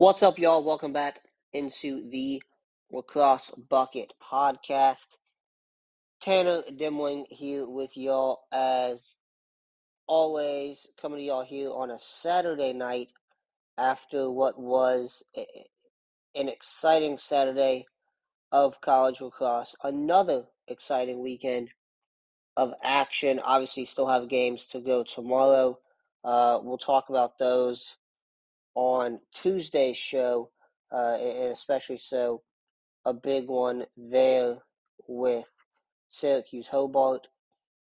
What's up, y'all? Welcome back into the Lacrosse Bucket podcast. Tanner Dimling here with y'all as always, coming to y'all here on a Saturday night after what was an exciting Saturday of college lacrosse. Another exciting weekend of action. Obviously, still have games to go tomorrow. Uh, we'll talk about those on Tuesday's show, uh, and especially so a big one there with Syracuse Hobart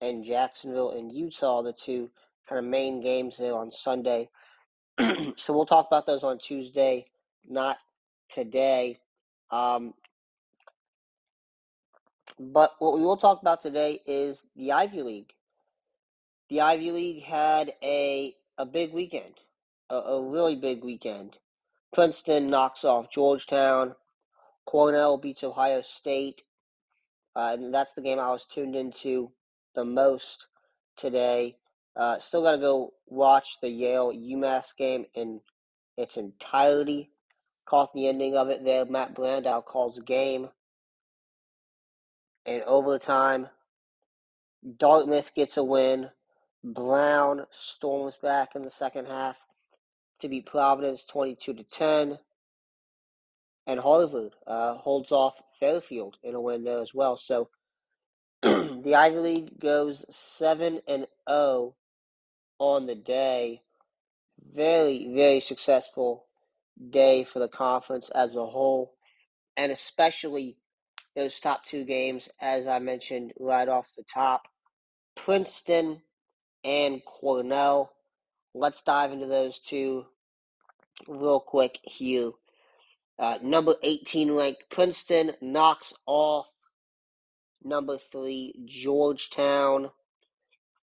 and Jacksonville and Utah, the two kind of main games there on Sunday. so we'll talk about those on Tuesday, not today. Um, but what we will talk about today is the Ivy League. The Ivy League had a a big weekend a, a really big weekend. Princeton knocks off Georgetown. Cornell beats Ohio State. Uh, and that's the game I was tuned into the most today. Uh, still got to go watch the Yale UMass game in its entirety. Caught the ending of it there. Matt Brandau calls the game. In overtime, Dartmouth gets a win. Brown storms back in the second half to beat Providence 22 to 10. And Harvard uh, holds off Fairfield in a win there as well. So the Ivy League goes 7 and 0 on the day. Very, very successful day for the conference as a whole, and especially those top two games, as I mentioned right off the top Princeton and Cornell. Let's dive into those two real quick here. Uh, number 18 ranked Princeton knocks off number 3 Georgetown.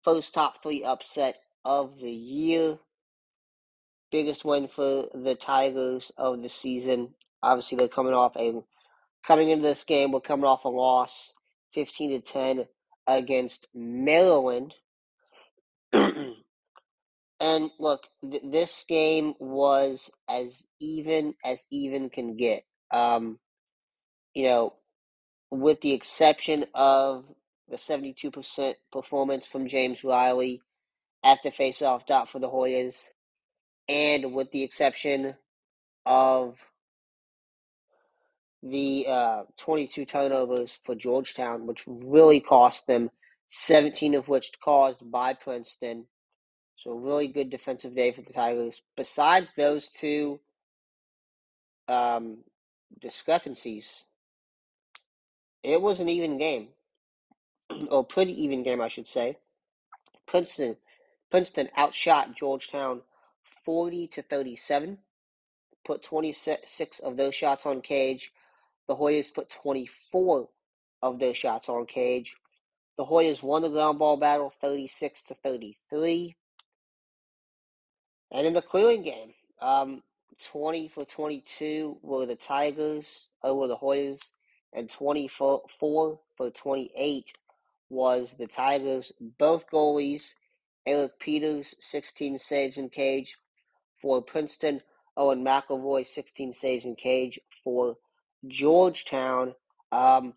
First top three upset of the year. Biggest win for the Tigers of the season. Obviously, they're coming off a coming into this game. We're coming off a loss, 15 to 10 against Maryland. And look, th- this game was as even as even can get. Um, you know, with the exception of the 72% performance from James Riley at the faceoff dot for the Hoyas, and with the exception of the uh, 22 turnovers for Georgetown, which really cost them, 17 of which caused by Princeton. So a really good defensive day for the Tigers. Besides those two um, discrepancies, it was an even game, or pretty even game, I should say. Princeton, Princeton outshot Georgetown forty to thirty-seven. Put twenty-six of those shots on cage. The Hoyas put twenty-four of those shots on cage. The Hoyas won the ground ball battle thirty-six to thirty-three. And in the clearing game, um, 20 for 22 were the Tigers over the Hoyas, and 24 for 28 was the Tigers. Both goalies, Eric Peters, 16 saves in cage for Princeton. Owen McElroy, 16 saves in cage for Georgetown. Um,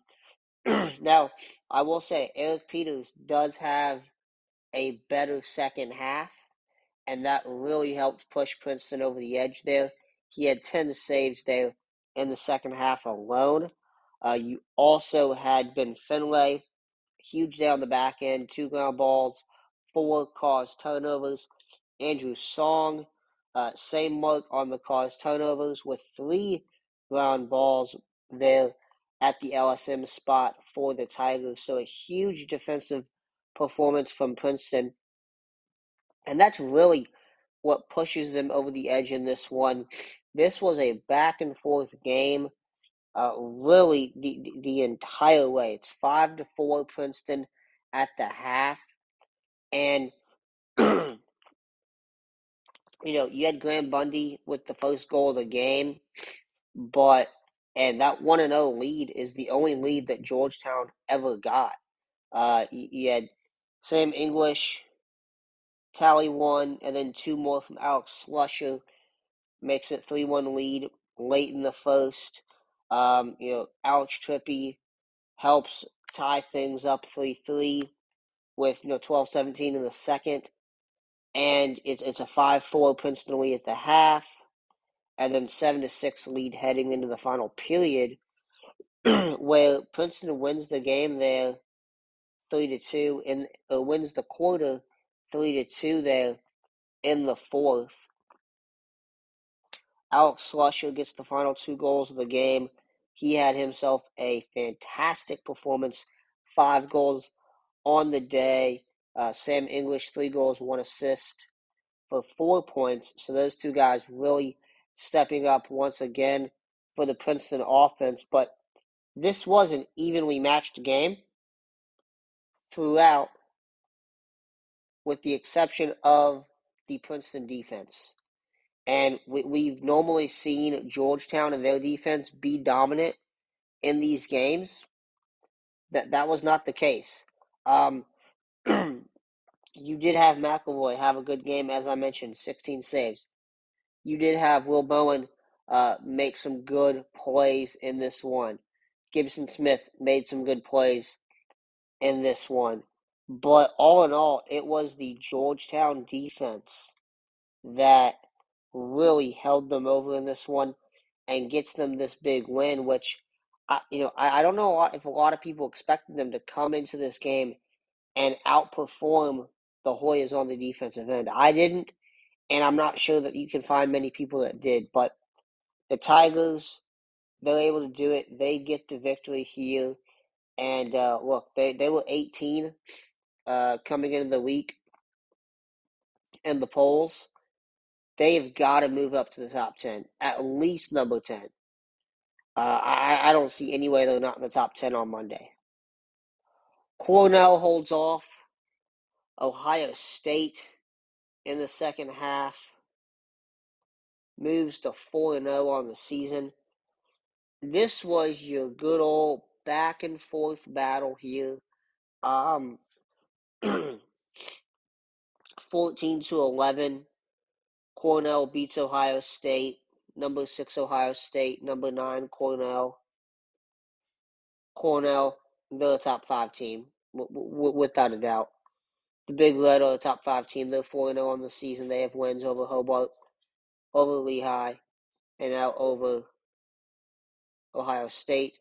now, I will say, Eric Peters does have a better second half and that really helped push Princeton over the edge there. He had 10 saves there in the second half alone. Uh, you also had Ben Finlay, huge on the back end, two ground balls, four caused turnovers. Andrew Song, uh, same mark on the caused turnovers with three ground balls there at the LSM spot for the Tigers. So a huge defensive performance from Princeton and that's really what pushes them over the edge in this one. This was a back and forth game, uh, really the the entire way. It's five to four Princeton at the half, and you know you had Graham Bundy with the first goal of the game, but and that one and zero oh lead is the only lead that Georgetown ever got. Uh, you, you had Sam English Tally one, and then two more from Alex Slusher. makes it 3 1 lead late in the first. Um, you know, Alex Trippy helps tie things up 3 3 with you know 12 17 in the second. And it's, it's a 5 4 Princeton lead at the half, and then 7 to 6 lead heading into the final period, where Princeton wins the game there 3 to 2, and uh, wins the quarter 3 to 2 there in the fourth. Alex Slusher gets the final two goals of the game. He had himself a fantastic performance, five goals on the day. Uh, Sam English, three goals, one assist for four points. So those two guys really stepping up once again for the Princeton offense. But this was an evenly matched game throughout, with the exception of the Princeton defense. And we, we've normally seen Georgetown and their defense be dominant in these games. That that was not the case. Um, you did have McElroy have a good game, as I mentioned, 16 saves. You did have Will Bowen uh, make some good plays in this one. Gibson Smith made some good plays in this one. But all in all, it was the Georgetown defense that really held them over in this one and gets them this big win, which I, you know I, I don't know a lot, if a lot of people expected them to come into this game and outperform the Hoyas on the defensive end. I didn't, and I'm not sure that you can find many people that did. But the Tigers, they're able to do it. They get the victory here. And uh, look, they, they were 18 uh, coming into the week and the polls. They've got to move up to the top 10, at least number 10. Uh, I, I don't see any way they're not in the top 10 on Monday. Cornell holds off Ohio State in the second half, moves to 4 0 on the season. This was your good old back and forth battle here. Um, 14 to 11. Cornell beats Ohio State. Number 6 Ohio State, number 9 Cornell. Cornell, they're a top 5 team, w- w- without a doubt. The Big Red are a top 5 team. They're 4 0 on the season. They have wins over Hobart, over Lehigh, and now over Ohio State.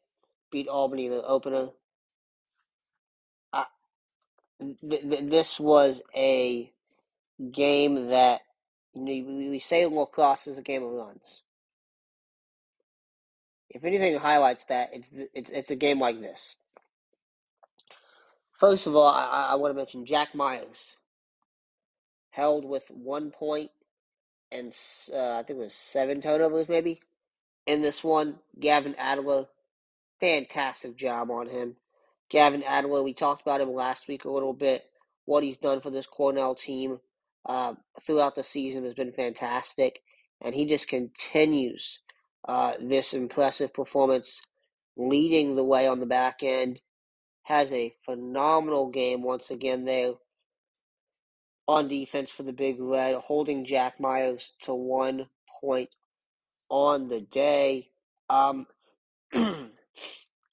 Beat Albany in the opener. Th- th- this was a game that you know, we, say lacrosse is a game of runs. If anything highlights that, it's it's it's a game like this. First of all, I, I want to mention Jack Myers held with one point and uh, I think it was seven turnovers maybe in this one. Gavin Adler, fantastic job on him. Gavin Adler, we talked about him last week a little bit. What he's done for this Cornell team uh, throughout the season has been fantastic, and he just continues uh, this impressive performance, leading the way on the back end. Has a phenomenal game once again there on defense for the Big Red, holding Jack Myers to one point on the day. Um,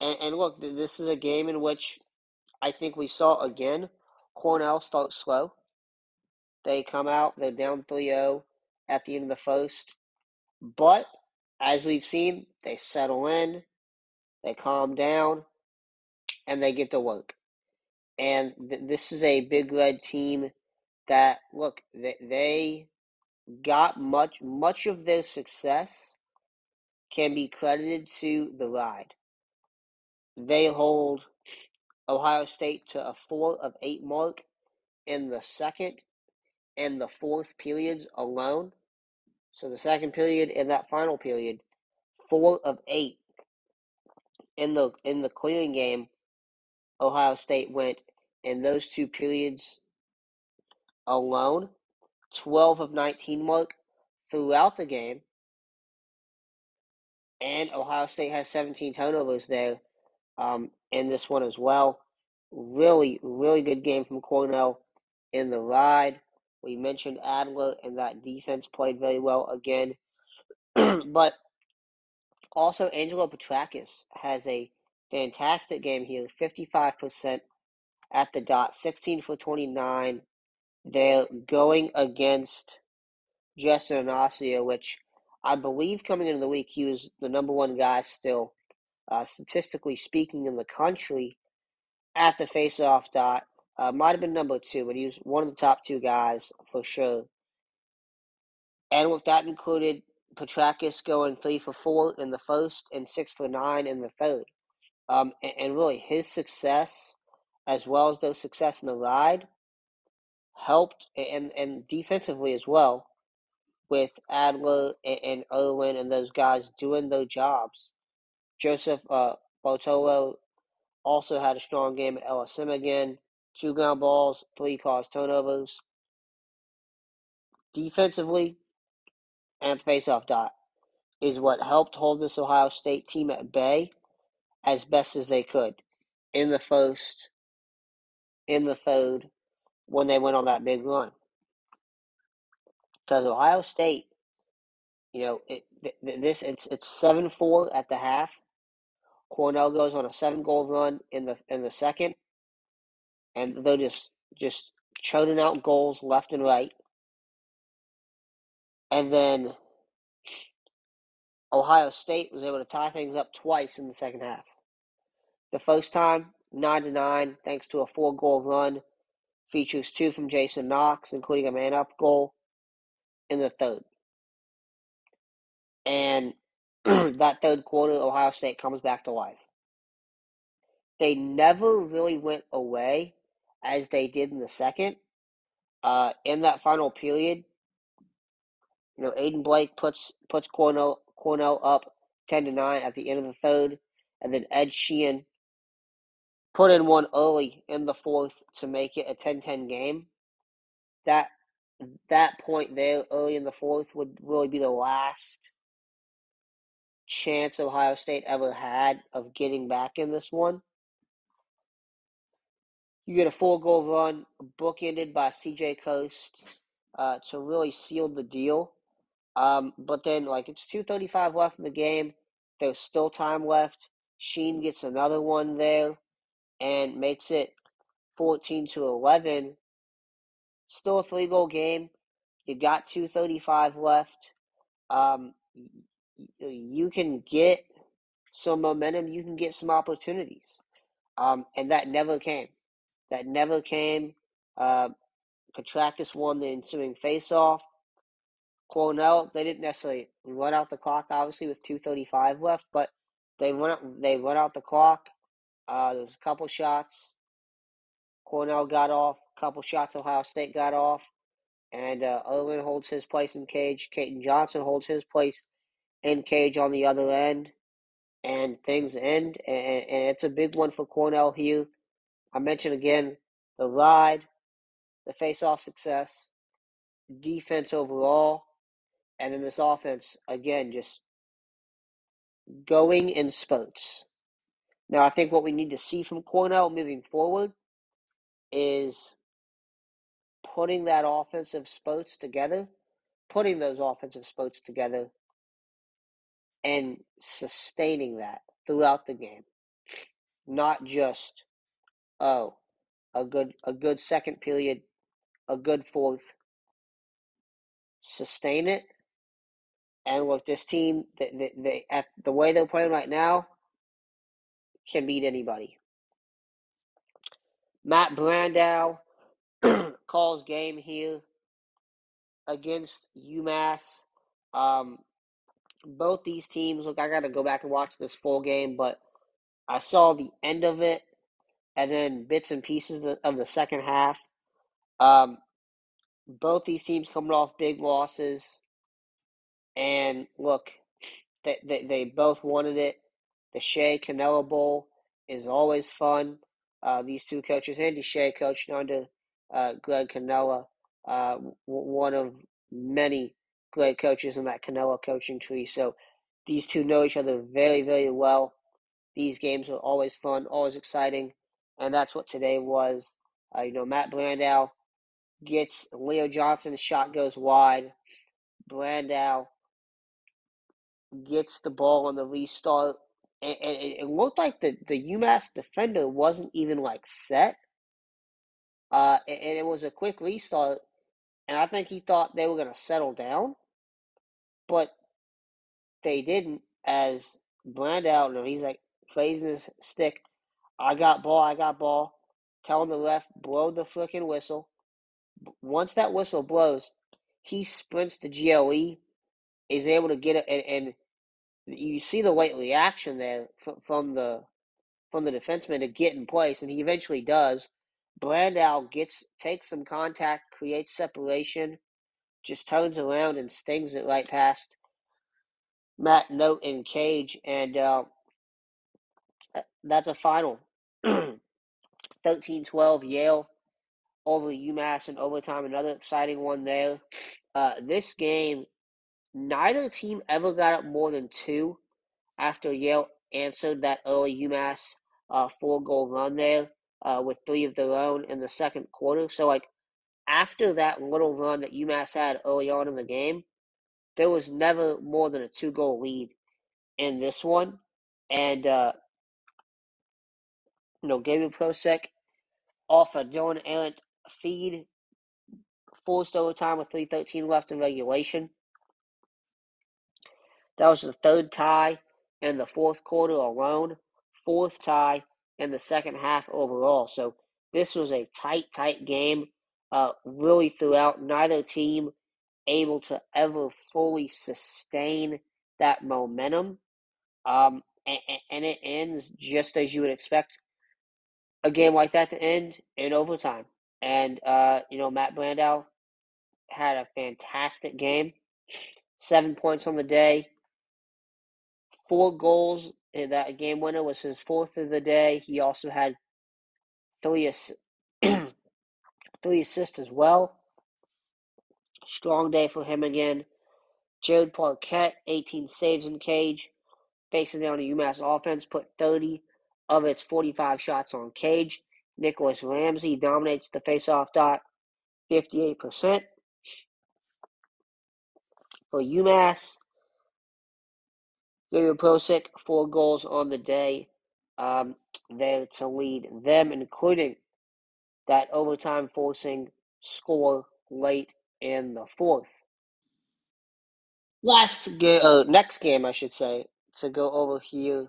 and, and look, this is a game in which I think we saw again Cornell start slow. They come out, they're down 3 0 at the end of the first. But as we've seen, they settle in, they calm down, and they get to work. And th- this is a big red team that, look, they, they got much much of their success can be credited to the ride. They hold Ohio State to a four of eight mark in the second and the fourth periods alone. So the second period and that final period, four of eight in the in the clearing game, Ohio State went in those two periods alone, twelve of nineteen mark throughout the game. And Ohio State has 17 turnovers there um, in this one as well. Really, really good game from Cornell in the ride. We mentioned Adler, and that defense played very well again. but also Angelo Petrakis has a fantastic game here, 55% at the dot, 16 for 29. They're going against Justin Inacio, which I believe coming into the week he was the number one guy still, uh, statistically speaking, in the country at the face-off dot. Uh, might have been number two, but he was one of the top two guys for sure. And with that included, Petrakis going three for four in the first and six for nine in the third. Um, and, and really, his success, as well as their success in the ride, helped, and, and defensively as well, with Adler and, and Irwin and those guys doing their jobs. Joseph uh, Bartolo also had a strong game at LSM again. Two ground balls, three caused turnovers. Defensively, and faceoff dot is what helped hold this Ohio State team at bay as best as they could in the first, in the third, when they went on that big run. Because Ohio State, you know, it, this it's it's seven four at the half. Cornell goes on a seven goal run in the in the second, and they're just just churning out goals left and right. And then Ohio State was able to tie things up twice in the second half. The first time, nine to nine, thanks to a four goal run, features two from Jason Knox, including a man up goal in the third. And that third quarter, Ohio State comes back to life. They never really went away as they did in the second. Uh, in that final period, you know, Aiden Blake puts puts Cornell Cornell up ten to nine at the end of the third, and then Ed Sheehan put in one early in the fourth to make it a 10-10 game. That that point there early in the fourth would really be the last chance Ohio State ever had of getting back in this one. You get a four goal run, bookended by CJ Kirst uh, to really seal the deal. Um, but then, like, it's 2.35 left in the game. There's still time left. Sheen gets another one there and makes it 14 to 11. Still a three goal game. You got 2.35 left. Um, you can get some momentum, you can get some opportunities. Um, and that never came that never came. Uh, Petrakis won the ensuing faceoff. Cornell, they didn't necessarily run out the clock, obviously, with 2.35 left, but they run, they run out the clock. Uh, there was a couple shots. Cornell got off, a couple shots Ohio State got off, and uh, holds his place in cage. Caden Johnson holds his place in cage on the other end, and things end, and, and it's a big one for Cornell here. I mentioned again the ride, the face-off success, defense overall, and then this offense again just going in spurts. Now, I think what we need to see from Cornell moving forward is putting that offensive spurts together, putting those offensive spurts together, and sustaining that throughout the game. Not just Oh, a good a good second period, a good fourth. Sustain it, and with this team, they, they, they at the way they're playing right now, can beat anybody. Matt Brandau calls game here against UMass. Um, both these teams, look, I got to go back and watch this full game, but I saw the end of it and then bits and pieces of the second half. Um, both these teams coming off big losses, and look, they, they, they both wanted it. The Shay Cannella Bowl is always fun. Uh, these two coaches, Andy Shay coached under uh, Greg Cannella, uh, one of many great coaches in that Cannella coaching tree. So these two know each other very, very well. These games are always fun, always exciting and that's what today was. Uh, you know, Matt Brandau gets Leo Johnson's shot goes wide. Brandau gets the ball on the restart, and, and it looked like the, the UMass defender wasn't even like set. Uh, and it was a quick restart, and I think he thought they were going to settle down, but they didn't. As Brandau, you know, he's like plays his stick. I got ball, I got ball. Telling the left, blow the freaking whistle. Once that whistle blows, he sprints to GLE, is able to get it, and, and you see the late reaction there from the from the defenseman to get in place, and he eventually does. Brandau gets takes some contact, creates separation, just turns around and stings it right past Matt Note in cage, and uh, that's a final. 13-12 Yale over UMass in overtime. Another exciting one there. Uh, this game, neither team ever got up more than two after Yale answered that early UMass uh, four goal run there uh, with three of their own in the second quarter. So, like, after that little run that UMass had early on in the game, there was never more than a two goal lead in this one. And, uh, you know, Gabriel Prosek off a Dylan Errant feed, forced overtime with 3.13 left in regulation. That was the third tie in the fourth quarter alone, fourth tie in the second half overall. So this was a tight, tight game, uh, really throughout. Neither team able to ever fully sustain that momentum. Um, and, and it ends just as you would expect a game like that to end in overtime. And, uh, you know, Matt Brandau had a fantastic game. Seven points on the day, four goals. That game winner was his fourth of the day. He also had three, ass- three assists as well. Strong day for him again. Jared Paquette, 18 saves in cage. Facing down the UMass offense, put 30 of its 45 shots on cage. Nicholas Ramsey dominates the faceoff dot, 58%. For UMass, Gabriel Prosek, four goals on the day um, there to lead them, including that overtime forcing score late in the fourth. Last game, uh, next game, I should say, to go over here.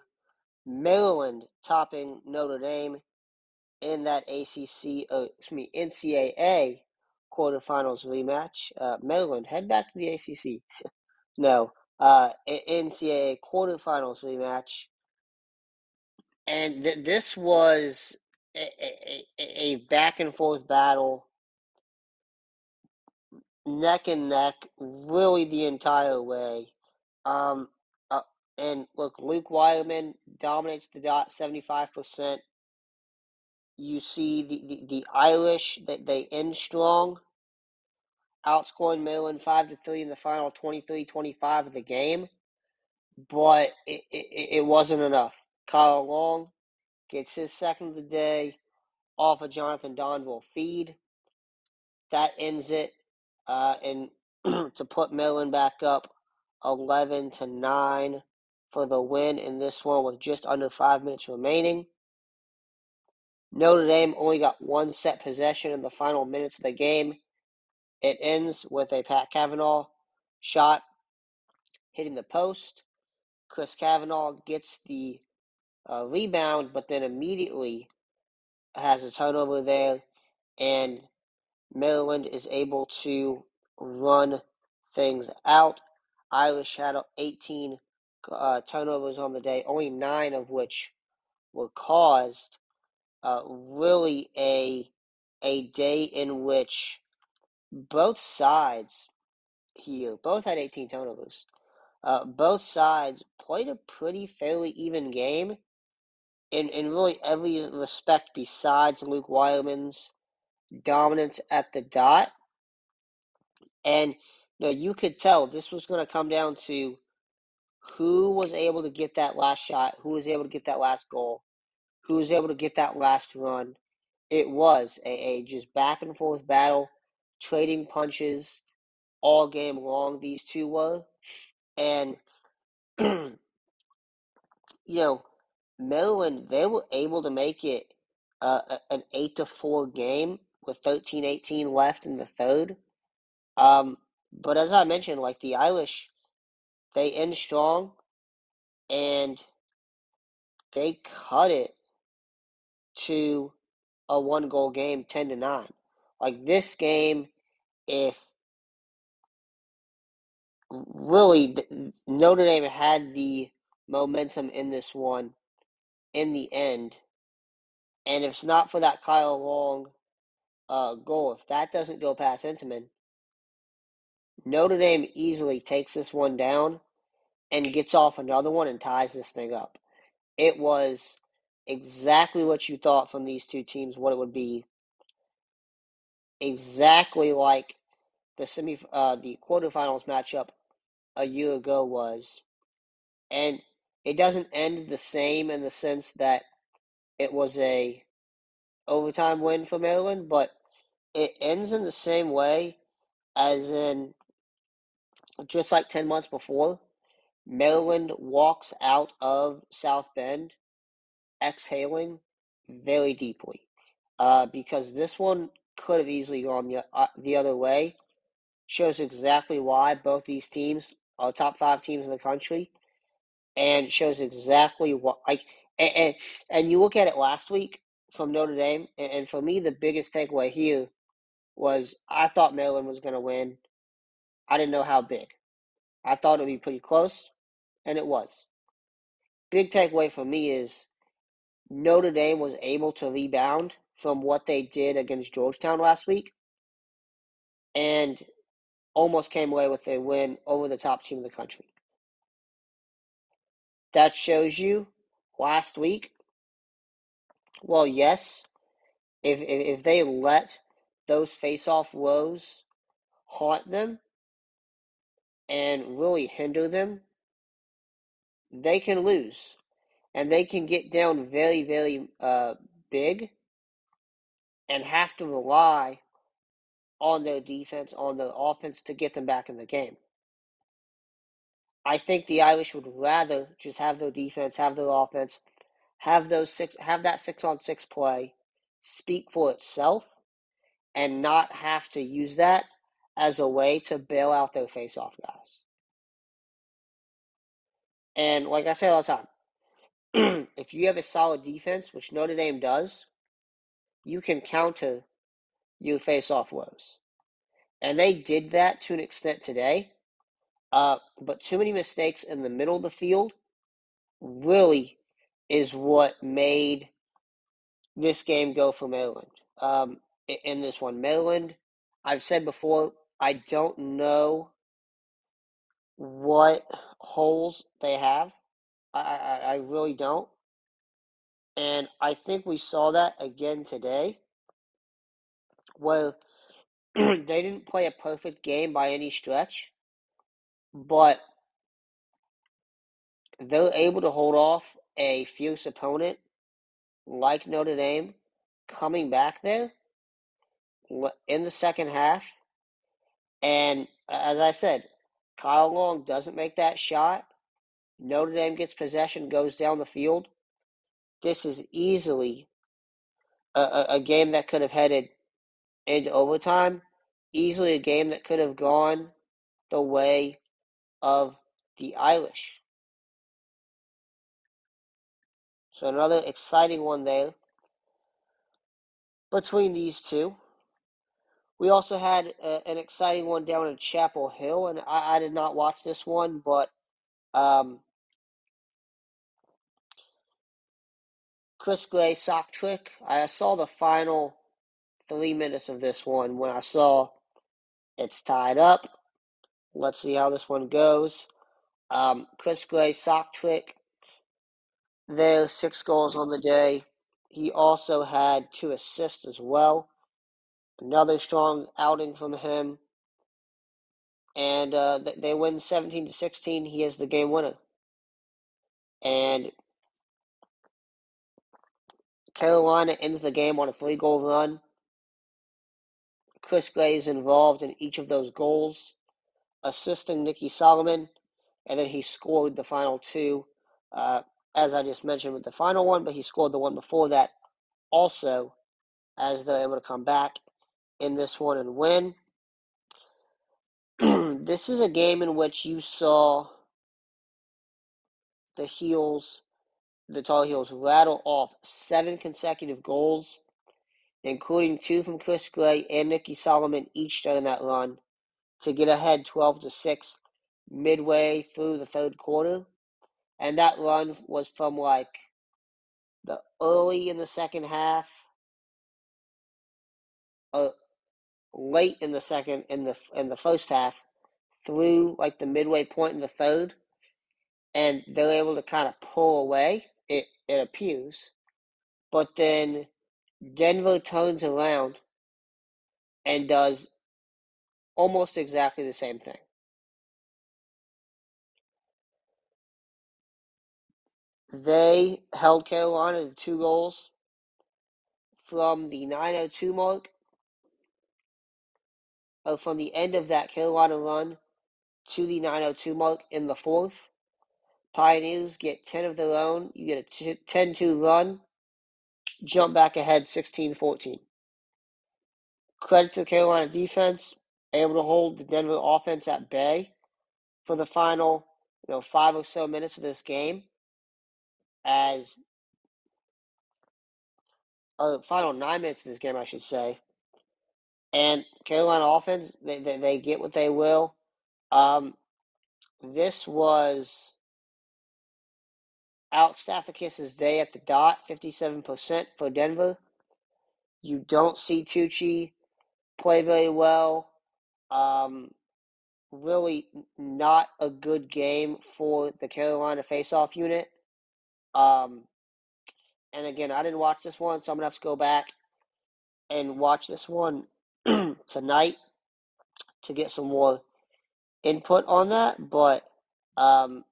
Maryland topping Notre Dame in that ACC, uh, excuse me, NCAA quarterfinals rematch. Uh, Maryland head back to the ACC. no, uh, NCAA quarterfinals rematch, and th- this was a, a, a back and forth battle, neck and neck, really the entire way. Um, uh, and look, Luke Wierman dominates the dot seventy five percent. You see the, the, the Irish that they end strong, outscoring Maryland five to three in the final 23-25 of the game, but it, it, it wasn't enough. Kyle Long gets his second of the day off a of Jonathan Donville feed. That ends it, uh, and to put Maryland back up 11 to 9 for the win in this one with just under five minutes remaining. Notre Dame only got one set possession in the final minutes of the game. It ends with a Pat Kavanagh shot hitting the post. Chris Kavanagh gets the uh, rebound, but then immediately has a turnover there, and Maryland is able to run things out. Irish had 18 uh, turnovers on the day, only nine of which were caused uh, really a a day in which both sides here both had 18 turnovers. Uh, both sides played a pretty fairly even game in, in really every respect besides Luke Wierman's dominance at the dot. And you, know, you could tell this was going to come down to who was able to get that last shot, who was able to get that last goal, who was able to get that last run. It was a, a just back and forth battle, trading punches all game long. These two were, and you know, Maryland, they were able to make it uh, an 8 to 4 game with 13 18 left in the third. Um, but as I mentioned, like the Irish, they end strong and they cut it to a one goal game, 10 to 9. Like this game, if really Notre Dame had the momentum in this one in the end, and if it's not for that Kyle Long uh, goal, if that doesn't go past Entenmann, Notre Dame easily takes this one down and gets off another one and ties this thing up. It was exactly what you thought from these two teams, what it would be. Exactly like the semi, uh, the quarterfinals matchup a year ago was, and it doesn't end the same in the sense that it was a overtime win for Maryland, but it ends in the same way as in just like 10 months before, Maryland walks out of South Bend exhaling very deeply uh, because this one could have easily gone the, uh, the other way. Shows exactly why both these teams are top five teams in the country and shows exactly what like and, and, and you look at it last week from Notre Dame and, and for me the biggest takeaway here was I thought Maryland was going to win. I didn't know how big. I thought it would be pretty close, and it was. Big takeaway for me is Notre Dame was able to rebound from what they did against Georgetown last week and almost came away with a win over the top team in the country. That shows you last week. Well, yes, if if, if they let those face-off woes haunt them and really hinder them, they can lose, and they can get down very very uh, big, and have to rely on their defense, on their offense to get them back in the game. I think the Irish would rather just have their defense, have their offense, have those six, have that six on six play speak for itself, and not have to use that as a way to bail out their face-off guys. And like I say all the time, if you have a solid defense, which Notre Dame does, you can counter your face-off woes. And they did that to an extent today. Uh, but too many mistakes in the middle of the field really is what made this game go for Maryland. Um, in this one, Maryland, I've said before, I don't know what holes they have. I, I, I really don't. And I think we saw that again today, where they didn't play a perfect game by any stretch, but they're able to hold off a fierce opponent like Notre Dame coming back there in the second half. And as I said, Kyle Long doesn't make that shot. Notre Dame gets possession, goes down the field. This is easily a, a, a game that could have headed into overtime. Easily a game that could have gone the way of the Irish. So another exciting one there between these two. We also had a, an exciting one down in Chapel Hill, and I, I did not watch this one, but um, Chris Gray sock trick. I saw the final three minutes of this one when I saw it's tied up. Let's see how this one goes. Um, Chris Gray sock trick. There, six goals on the day. He also had two assists as well. Another strong outing from him. And uh, they win 17 to 16. He is the game winner. And Carolina ends the game on a three goal run. Chris Gray is involved in each of those goals, assisting Nicky Solomon. and then he scored the final two, uh, as I just mentioned with the final one, but he scored the one before that also, as they're able to come back in this one and win. this is a game in which you saw the Heels, the Tar Heels, rattle off seven consecutive goals, including two from Chris Gray and Nicky Solomon each during that run, to get ahead 12 to 6 midway through the third quarter. And that run was from like the early in the second half, uh, late in the second in the in the first half, through like the midway point in the third, and they're able to kind of pull away. It it appears, but then Denver turns around and does almost exactly the same thing. They held Carolina to two goals from the 902 mark, or from the end of that Carolina run to the 902 mark in the fourth. Pioneers get 10 of their own. You get a 10 2 run, jump back ahead 16 14. Credit to the Carolina defense, able to hold the Denver offense at bay for the final you know, five or so minutes of this game as uh, final nine minutes of this game, I should say. And Carolina offense, they, they, they get what they will. Um, this was Alex Stathakis' is day at the dot, 57% for Denver. You don't see Tucci play very well. Um, really not a good game for the Carolina faceoff unit. Um, and again, I didn't watch this one, so I'm gonna have to go back and watch this one tonight to get some more input on that. But um,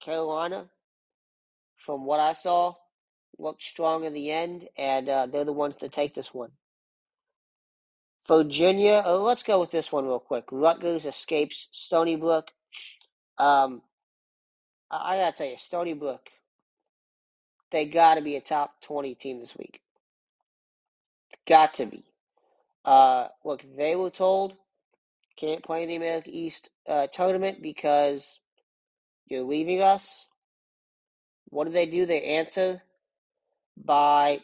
Carolina, from what I saw, looked strong in the end, and uh, they're the ones to take this one. Virginia, oh, let's go with this one real quick. Rutgers escapes Stony Brook. Um, I, I gotta tell you, Stony Brook, they gotta be a top 20 team this week. Got to be. Uh, look, they were told can't play in the America East uh, tournament because you're leaving us. What do they do? They answer by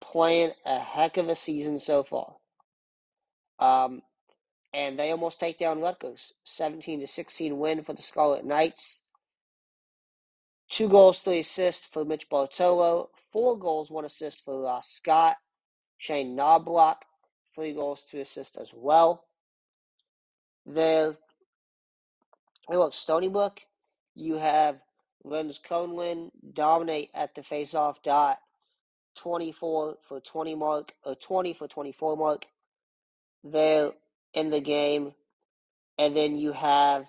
playing a heck of a season so far. Um, and they almost take down Rutgers. 17 to 16 win for the Scarlet Knights. Two goals, three assists for Mitch Bartolo. Four goals, one assist for Scott. Shane Knobloch, three goals, two assists as well. There, look, Stony Brook, you have Lenz Conlin dominate at the faceoff dot, 24 for 20 mark, or 20 for 24 mark there in the game. And then you have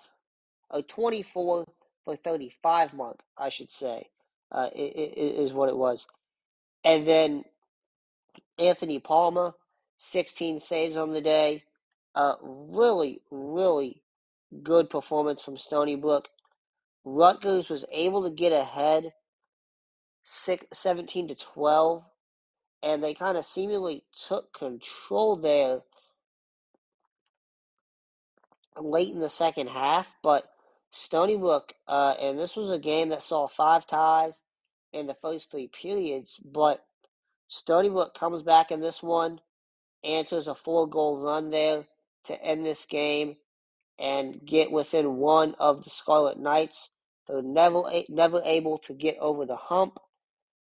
a 24 for 35 mark, I should say, uh, is what it was. And then Anthony Palmer, 16 saves on the day. Uh, really, really good performance from Stony Brook. Rutgers was able to get ahead six, 17 to 12, and they kind of seemingly took control there late in the second half. But Stony Brook, uh, and this was a game that saw five ties in the first three periods, but Stony Brook comes back in this one, answers a four goal run there to end this game and get within one of the Scarlet Knights. They're never never able to get over the hump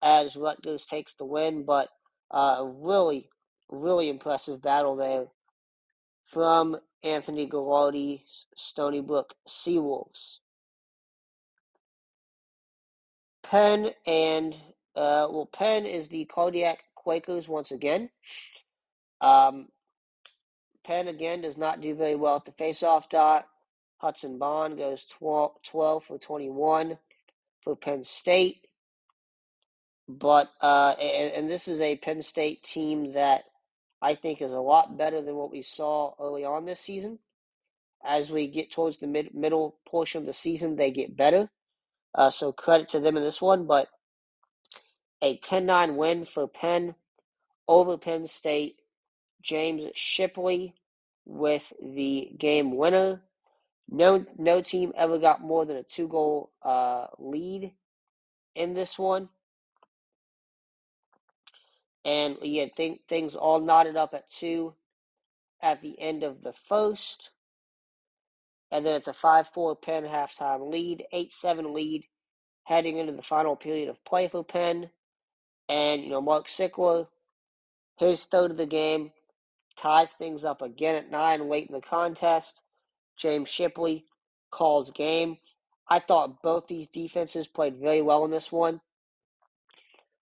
as Rutgers takes the win, but uh, a really, really impressive battle there from Anthony Gilardi's Stony Brook Seawolves. Penn and uh, well, Penn is the Cardiac Quakers once again. Um, Penn again does not do very well at the faceoff dot. Hudson Bond goes 12, 12 for 21 for Penn State. But, uh, and, and this is a Penn State team that I think is a lot better than what we saw early on this season. as we get towards the mid middle portion of the season, they get better. Uh, so credit to them in this one, but a 10-9 win for Penn over Penn State. James Shipley with the game winner. No, no team ever got more than a two-goal uh, lead in this one. And yeah, think things all knotted up at two at the end of the first. And then it's a 5 4 Penn halftime lead, 8 7 lead heading into the final period of play for Penn. And, you know, Mark Sickler, his third of the game, ties things up again at 9 late in the contest. James Shipley calls game. I thought both these defenses played very well in this one.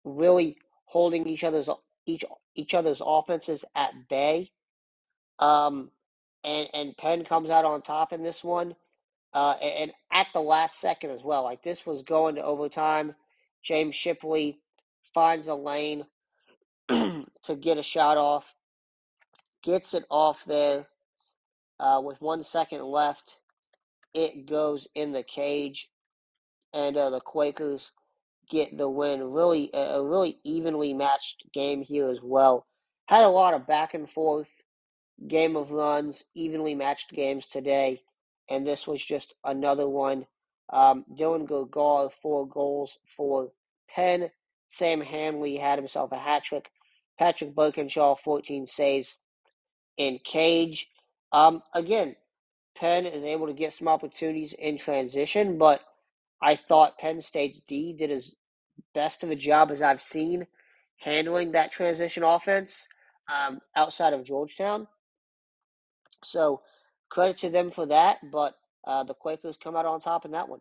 Really holding each other's each each other's offenses at bay. Um, and and Penn comes out on top in this one, uh, and, and at the last second as well. Like this was going to overtime. James Shipley finds a lane to get a shot off, gets it off there uh, with one second left. It goes in the cage, and uh, the Quakers get the win. Really, a really evenly matched game here as well. Had a lot of back and forth, game of runs, evenly matched games today, and this was just another one. Um, Dylan Gergar, four goals for Penn. Sam Handley had himself a hat trick. Patrick Burkinshaw, 14 saves in cage. Um, again, Penn is able to get some opportunities in transition, but I thought Penn State's D did as best of a job as I've seen handling that transition offense um, outside of Georgetown. So credit to them for that, but uh, the Quakers come out on top in that one.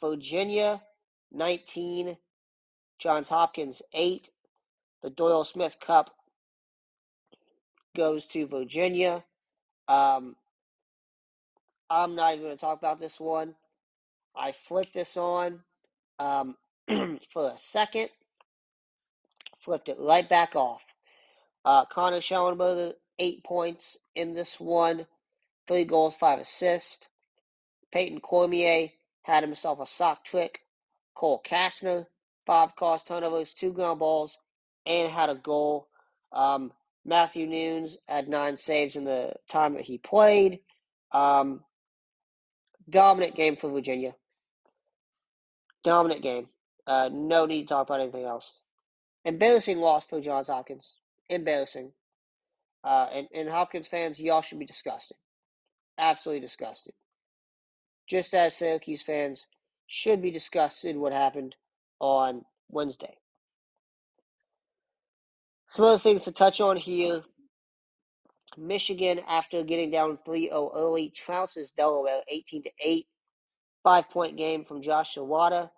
Virginia, 19. Johns Hopkins, 8. The Doyle Smith Cup goes to Virginia. Um, I'm not even going to talk about this one. I flipped this on um, for a second, flipped it right back off. Uh, Connor Shellenberger, eight points in this one, three goals, five assists. Peyton Cormier had himself a sock trick. Cole Kastner, five cost turnovers, two ground balls, and had a goal. Um, Matthew Nunes had nine saves in the time that he played. Um, dominant game for Virginia. Dominant game. Uh, no need to talk about anything else. Embarrassing loss for Johns Hopkins. Embarrassing. Uh, and, and Hopkins fans, y'all should be disgusted. Absolutely disgusted. Just as Syracuse fans should be disgusted what happened on Wednesday. Some other things to touch on here. Michigan, after getting down 3 0 early, trounces Delaware 18 8. Five point game from Josh Zawada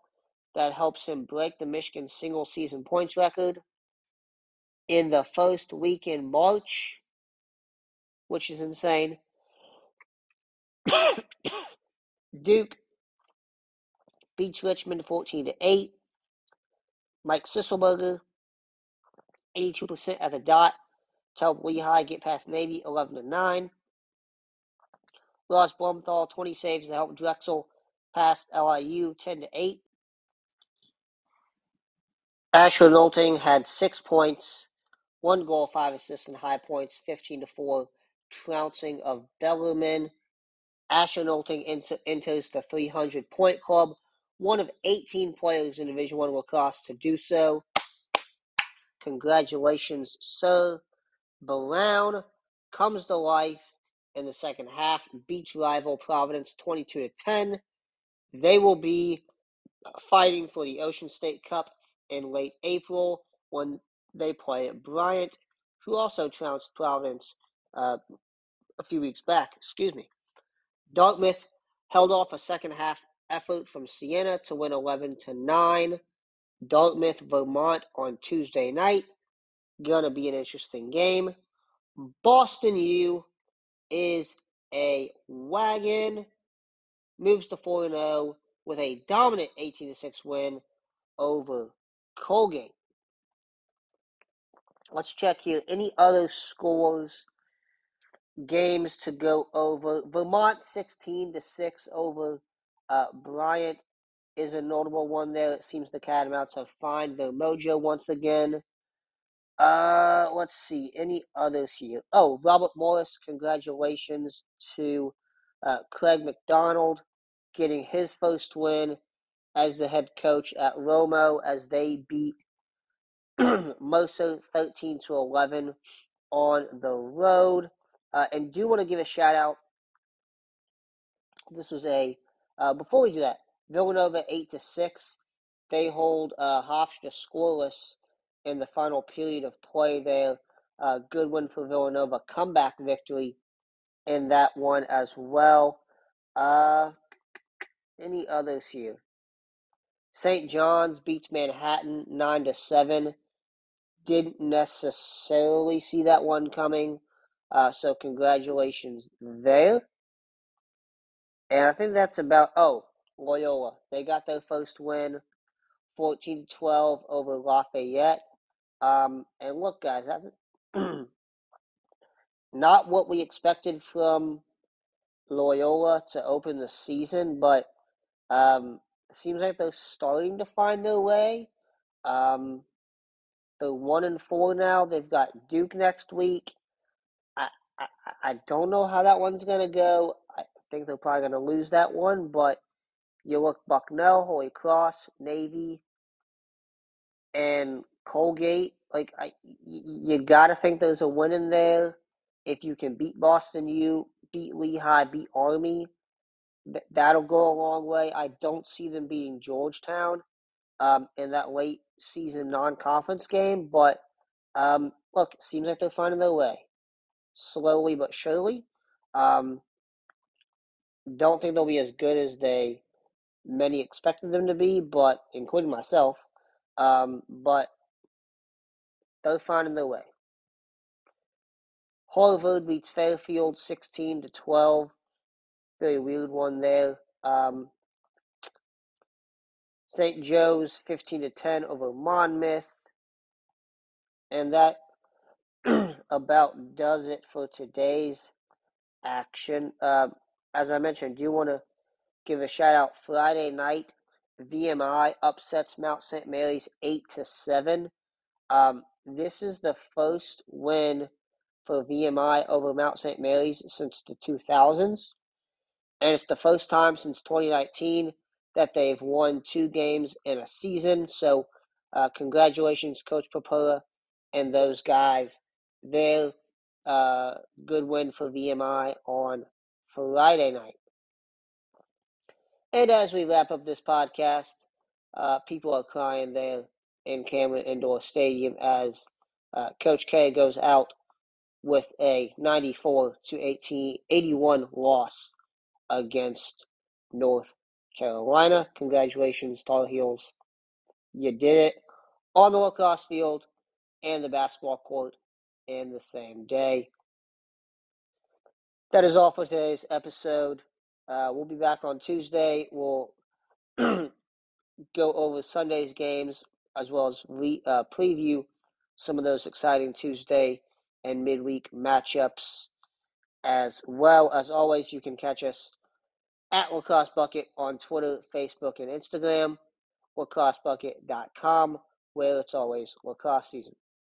that helps him break the Michigan single season points record in the first week in March, which is insane. Duke beats Richmond 14 to 8. Mike Sisselberger, 82% at the dot, to help Lehigh get past Navy 11 to 9. Ross Blumenthal, 20 saves to help Drexel past LIU 10 to 8. Asher Nolting had six points, one goal, five assists, and High Point's, 15 to 4, trouncing of Bellarmine. Asher Nolting enters the 300 point club, one of 18 players in Division One lacrosse to do so. Congratulations, sir. Brown comes to life in the second half, beats rival Providence 22 to 10. They will be fighting for the Ocean State Cup in late April when they play Bryant, who also trounced Providence uh, a few weeks back. Excuse me. Dartmouth held off a second half effort from Siena to win 11 to 9. Dartmouth Vermont on Tuesday night. Gonna be an interesting game. Boston U is a wagon. Moves to 4 0 with a dominant 18 6 win over Colgate. Let's check here. Any other scores games to go over. Vermont 16 to 6 over uh, Bryant is a notable one there. It seems the Catamounts have found their mojo once again. Uh, let's see. Any others here? Oh, Robert Morris. Congratulations to uh, Craig McDonald getting his first win as the head coach at Romo as they beat Moso 13 to 11 on the road. Uh, and do want to give a shout out. This was a uh, before we do that. Villanova eight to six. They hold uh, Hofstra scoreless in the final period of play there. Uh, good win for Villanova. Comeback victory in that one as well. Uh, any others here? St. John's beats Manhattan nine to seven. Didn't necessarily see that one coming. Uh, so congratulations there. And I think that's about oh, Loyola. They got their first win 14 12 over Lafayette. Um, and look, guys, that's not what we expected from Loyola to open the season, but um, seems like they're starting to find their way. Um, they're one and four now. They've got Duke next week. I, I, I don't know how that one's gonna go. I think they're probably gonna lose that one, but you look Bucknell, Holy Cross, Navy, and Colgate. Like I, you gotta think there's a win in there. If you can beat Boston U, beat Lehigh, beat Army, th- that'll go a long way. I don't see them beating Georgetown um, in that late season non-conference game, but um, look, it seems like they're finding their way, slowly but surely. Um, don't think they'll be as good as they many expected them to be, but including myself. Um, but they're finding their way. Harvard beats Fairfield sixteen to twelve. Very weird one there. Um, St. Joe's fifteen to ten over Monmouth, and that about does it for today's action. Uh, as I mentioned, do you want to give a shout out Friday night? VMI upsets Mount St. Mary's eight to seven. Um, this is the first win for VMI over Mount St. Mary's since the 2000s, and it's the first time since 2019 that they've won two games in a season. So, uh, congratulations, Coach Papola and those guys. Their uh, good win for VMI on Friday night. And as we wrap up this podcast, uh, people are crying there in Cameron Indoor Stadium as uh, Coach K goes out with a 94 to 18, 81 loss against North Carolina. Congratulations, Tar Heels. You did it on the lacrosse field and the basketball court in the same day. That is all for today's episode. Uh, we'll be back on Tuesday. We'll go over Sunday's games as well as re, uh, preview some of those exciting Tuesday and midweek matchups. As well as always, you can catch us at Lacrosse Bucket on Twitter, Facebook, and Instagram. LacrosseBucket.com, where it's always lacrosse season.